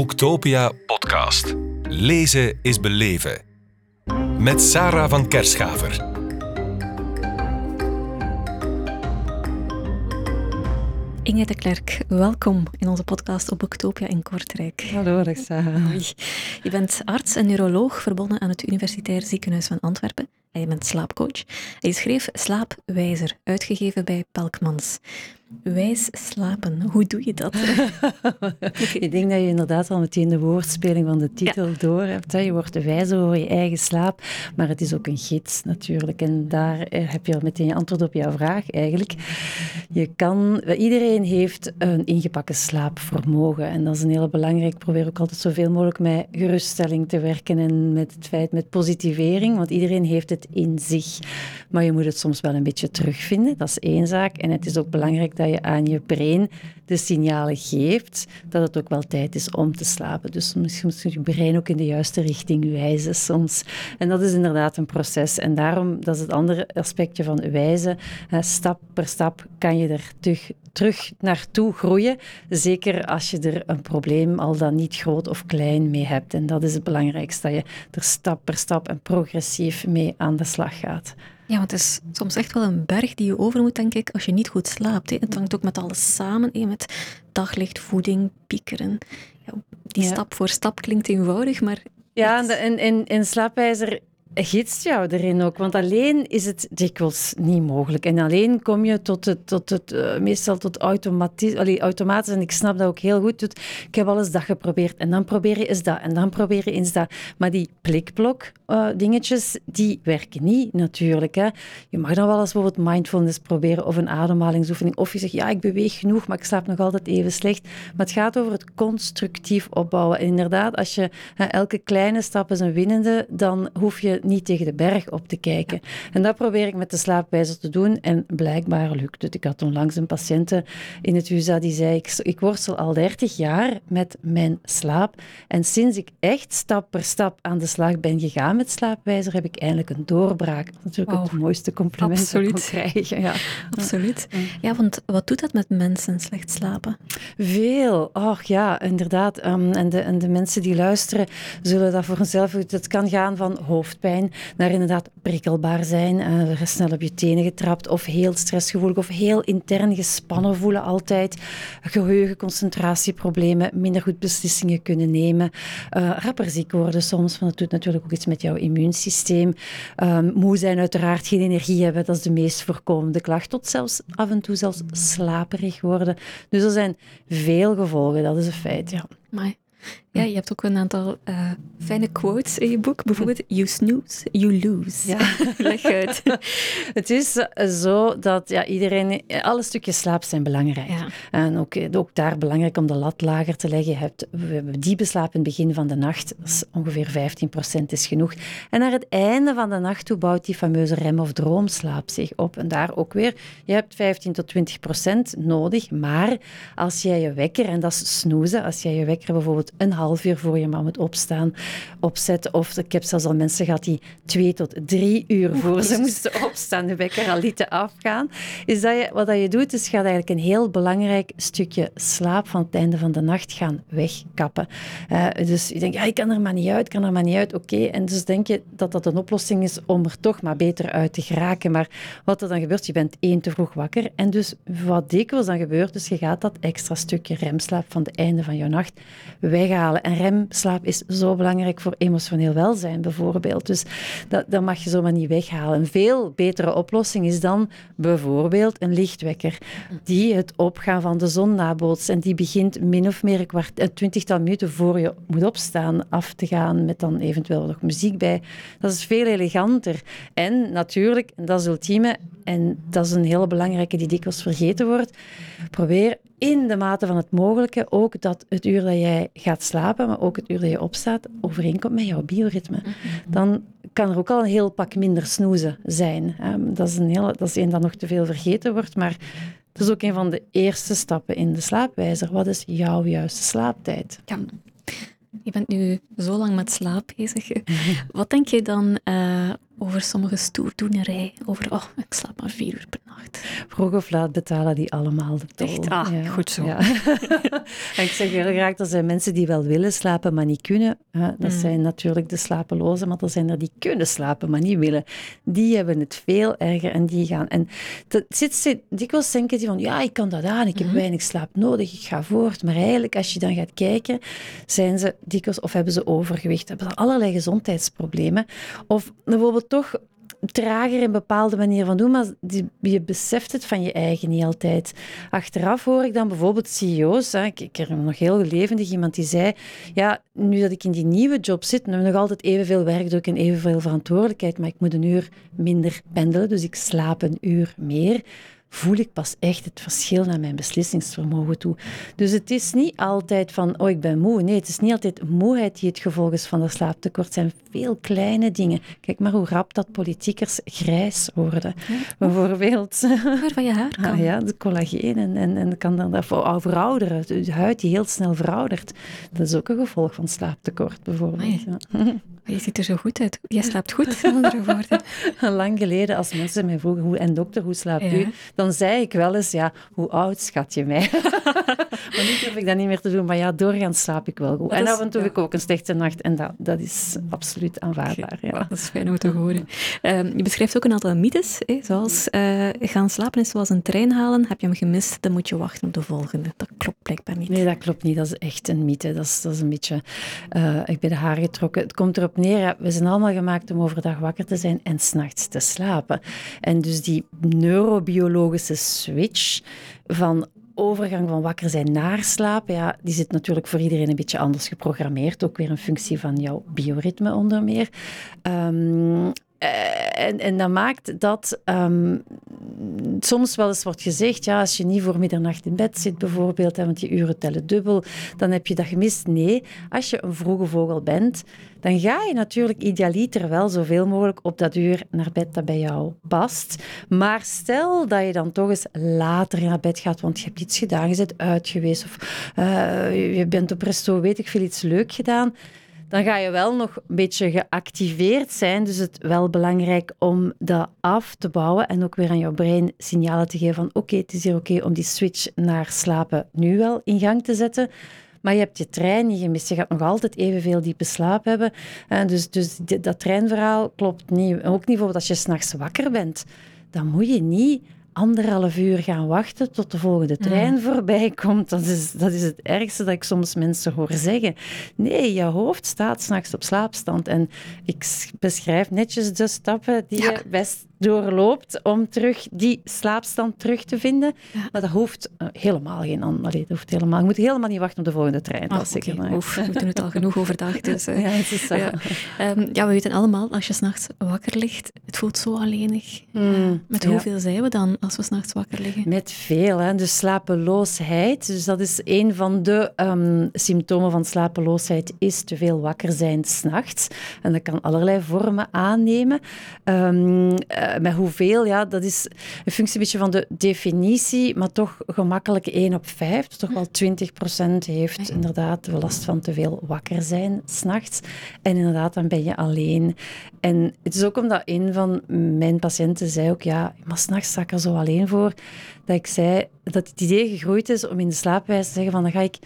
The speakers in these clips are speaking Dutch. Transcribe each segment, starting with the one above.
Boektopia podcast. Lezen is beleven. Met Sarah van Kerschaver. Inge de Klerk, welkom in onze podcast op Boektopia in Kortrijk. Hallo, dag Sarah. Hoi. Je bent arts en neuroloog verbonden aan het Universitair Ziekenhuis van Antwerpen. En je bent slaapcoach. En je schreef Slaapwijzer, uitgegeven bij Pelkmans. Wijs slapen, hoe doe je dat? Ik denk dat je inderdaad al meteen de woordspeling van de titel door hebt. Je wordt wijzer over je eigen slaap, maar het is ook een gids natuurlijk. En daar eh, heb je al meteen je antwoord op jouw vraag eigenlijk. Je kan, iedereen heeft een ingepakken slaapvermogen en dat is een heel belangrijk. Ik probeer ook altijd zoveel mogelijk met geruststelling te werken en met het feit, met positivering, want iedereen heeft het in zich. Maar je moet het soms wel een beetje terugvinden, dat is één zaak. En het is ook belangrijk dat je aan je brein de signalen geeft dat het ook wel tijd is om te slapen. Dus misschien moet je brein ook in de juiste richting wijzen soms. En dat is inderdaad een proces. En daarom, dat is het andere aspectje van wijzen. Stap per stap kan je er terug, terug naartoe groeien. Zeker als je er een probleem al dan niet groot of klein mee hebt. En dat is het belangrijkste, dat je er stap per stap en progressief mee aan de slag gaat. Ja, want het is soms echt wel een berg die je over moet, denk ik, als je niet goed slaapt. Hè. Het hangt ook met alles samen, hè, met daglicht, voeding, piekeren. Ja, die stap voor stap klinkt eenvoudig, maar... Ja, en, en, en slaapwijzer gidst jou erin ook. Want alleen is het dikwijls niet mogelijk. En alleen kom je tot het, tot het uh, meestal tot automatisch, automatisch. En ik snap dat ook heel goed. Ik heb alles dat geprobeerd. En dan probeer je eens dat. En dan probeer je eens dat. Maar die plikblok uh, dingetjes, die werken niet natuurlijk. Hè. Je mag dan wel eens bijvoorbeeld mindfulness proberen of een ademhalingsoefening. Of je zegt, ja, ik beweeg genoeg, maar ik slaap nog altijd even slecht. Maar het gaat over het constructief opbouwen. En inderdaad, als je elke kleine stap is een winnende, dan hoef je niet tegen de berg op te kijken. En dat probeer ik met de slaapwijzer te doen en blijkbaar lukt het. Ik had onlangs een patiënte in het USA die zei, ik, ik worstel al 30 jaar met mijn slaap en sinds ik echt stap per stap aan de slag ben gegaan met slaapwijzer, heb ik eindelijk een doorbraak. Dat is natuurlijk wow. het mooiste compliment Absoluut. dat ik krijgen. Ja. Absoluut. Ja, want wat doet dat met mensen, slecht slapen? Veel. Och ja, inderdaad. Um, en, de, en de mensen die luisteren zullen dat voor hunzelf... Het kan gaan van hoofdpijn naar inderdaad prikkelbaar zijn, uh, snel op je tenen getrapt of heel stressgevoelig of heel intern gespannen voelen altijd. Geheugen, concentratieproblemen, minder goed beslissingen kunnen nemen. Uh, rapper ziek worden soms, want dat doet natuurlijk ook iets met jouw immuunsysteem. Um, moe zijn uiteraard, geen energie hebben, dat is de meest voorkomende klacht. Tot zelfs af en toe zelfs slaperig worden. Dus er zijn veel gevolgen, dat is een feit, ja. Ja, je hebt ook een aantal uh, fijne quotes in je boek. Bijvoorbeeld, you snooze, you lose. Ja. Leg uit. Het is zo dat ja, iedereen, alle stukjes slaap zijn belangrijk. Ja. En ook, ook daar belangrijk om de lat lager te leggen. Je hebt, we hebben diepe slaap in het begin van de nacht. Ongeveer 15% is genoeg. En naar het einde van de nacht toe bouwt die fameuze rem- of droomslaap zich op. En daar ook weer, je hebt 15 tot 20% nodig. Maar als jij je wekker, en dat is snoezen, als jij je wekker bijvoorbeeld een half uur voor je maar moet opstaan, opzetten. Of ik heb zelfs al mensen gehad die twee tot drie uur voor ze moesten opstaan, de wekker al lieten afgaan. Is dat je, wat dat je doet, is gaat eigenlijk een heel belangrijk stukje slaap van het einde van de nacht gaan wegkappen. Uh, dus je denkt, ja, ik kan er maar niet uit, ik kan er maar niet uit. Oké, en dus denk je dat dat een oplossing is om er toch maar beter uit te geraken. Maar wat er dan gebeurt, je bent één te vroeg wakker. En dus wat dikwijls dan gebeurt, dus je gaat dat extra stukje remslaap van het einde van je nacht weghalen. En remslaap is zo belangrijk voor emotioneel welzijn bijvoorbeeld. Dus dat, dat mag je zomaar niet weghalen. Een veel betere oplossing is dan bijvoorbeeld een lichtwekker die het opgaan van de zon nabootst en die begint min of meer een, kwart, een twintigtal minuten voor je moet opstaan af te gaan met dan eventueel nog muziek bij. Dat is veel eleganter. En natuurlijk, dat is ultieme, en dat is een hele belangrijke die dikwijls vergeten wordt, probeer in de mate van het mogelijke ook dat het uur dat jij gaat slapen, maar ook het uur dat je opstaat, overeenkomt met jouw bioritme. Dan kan er ook al een heel pak minder snoezen zijn. Dat is een, hele, dat is een dat nog te veel vergeten wordt, maar dat is ook een van de eerste stappen in de slaapwijzer. Wat is jouw juiste slaaptijd? Ja. Je bent nu zo lang met slaap bezig. Wat denk je dan, uh, over sommige stoerdoenerij. Over, oh, ik slaap maar vier uur per nacht. Vroeg of laat betalen die allemaal de tol. Echt? Ah, goed zo. Ja. en ik zeg heel graag, er zijn mensen die wel willen slapen, maar niet kunnen. Dat Mm. zijn natuurlijk de slapelozen, maar er zijn er die kunnen slapen, maar niet willen. Die hebben het veel erger en die gaan... En dat zit, zit, dikwijls denken die van, ja, ik kan dat aan, ik heb Mhm. weinig slaap nodig, ik ga voort. Maar eigenlijk, als je dan gaat kijken, zijn ze dikwijls, of hebben ze overgewicht, hebben ze allerlei gezondheidsproblemen. Of bijvoorbeeld toch trager in bepaalde manier van doen, maar die, je beseft het van je eigen niet altijd. Achteraf hoor ik dan bijvoorbeeld CEO's, hè, ik, ik heb nog heel levendig iemand die zei, ja, nu dat ik in die nieuwe job zit, heb ik nog altijd evenveel werkdruk en evenveel verantwoordelijkheid, maar ik moet een uur minder pendelen, dus ik slaap een uur meer voel ik pas echt het verschil naar mijn beslissingsvermogen toe. Dus het is niet altijd van, oh, ik ben moe. Nee, het is niet altijd moeheid die het gevolg is van dat slaaptekort. Het zijn veel kleine dingen. Kijk maar hoe rap dat politiekers grijs worden. Bijvoorbeeld. Waarvan je haar kan. Ah, ja, de collageen en, en, en kan dan voor verouderen. De huid die heel snel veroudert. Dat is ook een gevolg van slaaptekort, bijvoorbeeld. Amai. Ja. Je ziet er zo goed uit. Je slaapt goed, andere woorden. Lang geleden, als mensen mij vroegen, hoe, en dokter, hoe slaapt Ja. u? Dan zei ik wel eens, ja, hoe oud schat je mij? maar nu durf ik dat niet meer te doen, maar ja, doorgaans slaap ik wel goed. Dat en af en toe heb ik ook een slechte nacht en dat, dat is absoluut aanvaardbaar. Ja. Dat is fijn om te horen. Ehm, je beschrijft ook een aantal mythes, hè, zoals eh, gaan slapen is zoals een trein halen. Heb je hem gemist, dan moet je wachten op de volgende. Dat klopt blijkbaar niet. Nee, dat klopt niet. Dat is echt een mythe. Dat is, dat is een beetje... eh, ik ben de haar getrokken. Het komt erop neer, we zijn allemaal gemaakt om overdag wakker te zijn en s'nachts te slapen. En dus die neurobiologische switch van overgang van wakker zijn naar slapen, ja, die zit natuurlijk voor iedereen een beetje anders geprogrammeerd. Ook weer een functie van jouw bioritme onder meer. Ehm, eh, en, en dat maakt dat ehm, soms wel eens wordt gezegd, ja, als je niet voor middernacht in bed zit bijvoorbeeld, hè, want je uren tellen dubbel, dan heb je dat gemist. Nee, als je een vroege vogel bent, dan ga je natuurlijk idealiter wel zoveel mogelijk op dat uur naar bed dat bij jou past. Maar stel dat je dan toch eens later naar bed gaat, want je hebt iets gedaan, je bent uit geweest of eh, je bent op resto, weet ik veel, iets leuk gedaan dan ga je wel nog een beetje geactiveerd zijn. Dus het wel belangrijk om dat af te bouwen en ook weer aan jouw brein signalen te geven van oké, het is hier oké om die switch naar slapen nu wel in gang te zetten. Maar je hebt je trein niet gemist. Je gaat nog altijd evenveel diepe slaap hebben. En dus dus dat treinverhaal klopt niet. Ook niet bijvoorbeeld als je s'nachts wakker bent. Dan moet je niet anderhalf uur gaan wachten tot de volgende trein voorbij komt. Dat is, dat is het ergste dat ik soms mensen hoor zeggen. Nee, je hoofd staat s'nachts op slaapstand. En ik beschrijf netjes de stappen die Ja. je best doorloopt om terug die slaapstand terug te vinden. Ja. Maar dat hoeft eh, helemaal geen... an- Allee, dat hoeft helemaal, je moet helemaal niet wachten op de volgende trein. Ah, dat waar. Oef, we doen het al genoeg overdag. Dus, eh, Ja, het is ja. Ehm, ja, we weten allemaal, als je s'nachts wakker ligt, het voelt zo alleenig. Mm, Met hoeveel zijn we dan als we s'nachts wakker liggen? Met veel, hè. dus slapeloosheid. Dus dat is een van de ehm, symptomen van slapeloosheid, is te veel wakker zijn s'nachts. En dat kan allerlei vormen aannemen. Ehm, eh, met hoeveel, ja, dat is een functie een beetje van de definitie, maar toch gemakkelijk 1 op 5. Dus toch wel 20% heeft inderdaad last van te veel wakker zijn s'nachts. En inderdaad, dan ben je alleen. En het is ook omdat een van mijn patiënten zei ook, ja, maar s'nachts sta ik er zo alleen voor, dat ik zei dat het idee gegroeid is om in de slaapwijze te zeggen van, dan ga ik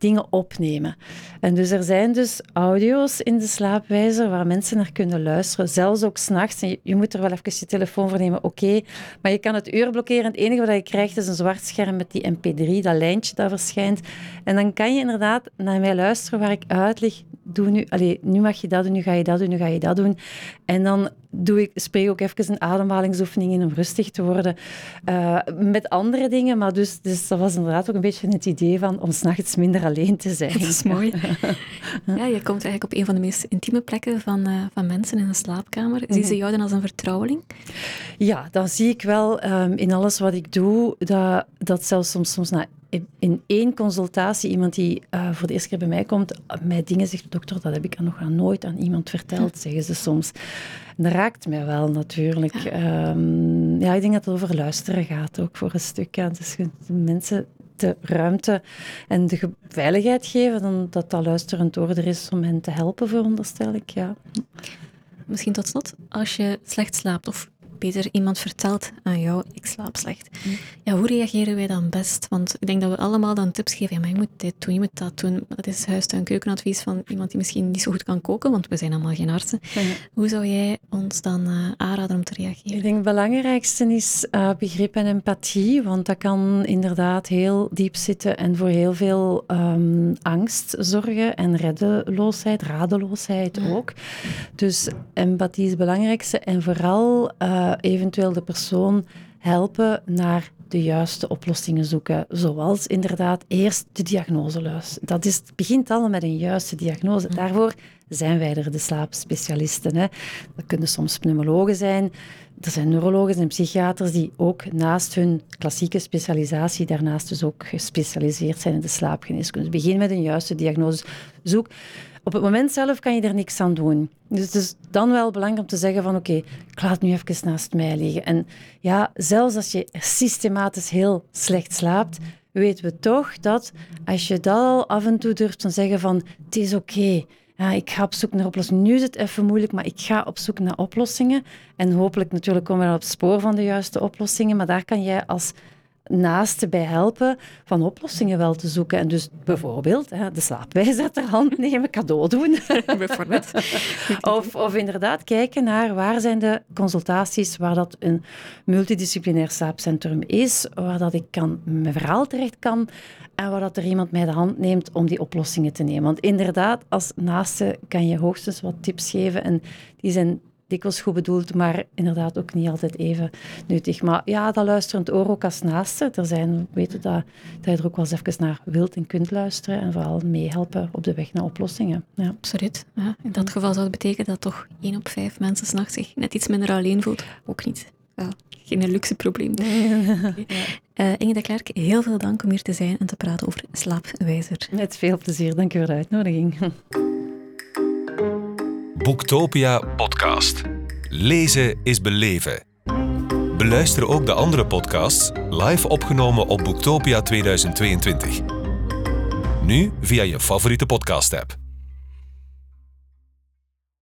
dingen opnemen. En dus er zijn dus audio's in de slaapwijzer waar mensen naar kunnen luisteren, zelfs ook s'nachts. Je, je moet er wel even je telefoon voor nemen, oké. Maar je kan het uur blokkeren. Het enige wat je krijgt is een zwart scherm met die mp3, dat lijntje dat verschijnt. En dan kan je inderdaad naar mij luisteren waar ik uitleg, doe nu, allez, nu mag je dat doen, nu ga je dat doen, nu ga je dat doen. En dan doe ik, spreek ik ook even een ademhalingsoefening in om rustig te worden. Eh, met andere dingen, maar dus, dus dat was inderdaad ook een beetje het idee van om s'nachts minder alleen te zijn. Dat is mooi. Ja, je komt eigenlijk op een van de meest intieme plekken van, eh, van mensen in een slaapkamer. Zien ze jou dan als een vertrouweling? Ja, dan zie ik wel ehm, in alles wat ik doe, dat, dat zelfs soms, soms na in, één consultatie iemand die eh, voor de eerste keer bij mij komt, mij dingen zegt, dokter, dat heb ik nog aan nooit aan iemand verteld, zeggen ze soms. En dat raakt mij wel natuurlijk. Ja. ja, ik denk dat het over luisteren gaat ook voor een stuk. Ja. Dus mensen de ruimte en de veiligheid geven, dan dat dat luisterend oor er is om hen te helpen, veronderstel ik. Ja. misschien tot slot, als je slecht slaapt of beter iemand vertelt aan jou, ik slaap slecht. Mm. Ja, hoe reageren wij dan best? Want ik denk dat we allemaal dan tips geven. Ja, maar je moet dit doen, je moet dat doen. Dat is huis- en keukenadvies van iemand die misschien niet zo goed kan koken, want we zijn allemaal geen artsen. Hoe zou jij ons dan uh, aanraden om te reageren? Ik denk het belangrijkste is uh, begrip en empathie, want dat kan inderdaad heel diep zitten en voor heel veel um, angst zorgen en reddeloosheid, radeloosheid ook. Dus empathie is het belangrijkste en vooral uh, eventueel de persoon helpen naar de juiste oplossingen zoeken. Zoals inderdaad eerst de diagnose luisteren. Dat is, het begint allemaal met een juiste diagnose. Daarvoor zijn wij er, de slaapspecialisten. Hè. Dat kunnen soms pneumologen zijn. Er zijn neurologen en psychiaters die ook naast hun klassieke specialisatie daarnaast dus ook gespecialiseerd zijn in de slaapgeneeskunde. Dus begin met een juiste diagnose. Zoek op het moment zelf kan je er niks aan doen. Dus het is dan wel belangrijk om te zeggen van oké, ik laat nu even naast mij liggen. En ja, zelfs als je systematisch heel slecht slaapt, weten we toch dat als je dat al af en toe durft te zeggen van het is oké, ja, ik ga op zoek naar oplossingen. Nu is het even moeilijk, maar ik ga op zoek naar oplossingen. En hopelijk natuurlijk komen we op het spoor van de juiste oplossingen. Maar daar kan jij als naaste bij helpen van oplossingen wel te zoeken. En dus bijvoorbeeld hè, de slaapwijzer ter hand nemen, cadeau doen. bijvoorbeeld. of, of inderdaad kijken naar waar zijn de consultaties waar dat een multidisciplinair slaapcentrum is, waar dat ik kan, mijn verhaal terecht kan en waar dat er iemand mij de hand neemt om die oplossingen te nemen. Want inderdaad, als naaste kan je hoogstens wat tips geven en die zijn dikwijls goed bedoeld, maar inderdaad ook niet altijd even nuttig. Maar ja, dat luisterend oor ook als naaste. Er zijn, weten dat, dat je er ook wel eens even naar wilt en kunt luisteren en vooral meehelpen op de weg naar oplossingen. Ja. Absoluut. Ja, in dat geval zou het betekenen dat toch één op vijf mensen s'nachts zich net iets minder alleen voelt. Ook niet. Ja, geen luxe probleem. okay. uh, Inge de Klerk, heel veel dank om hier te zijn en te praten over slaapwijzer. Met veel plezier. Dank u voor de uitnodiging. Boektopia podcast. Lezen is beleven. Beluister ook de andere podcasts live opgenomen op Boektopia 2022. Nu via je favoriete podcast-app.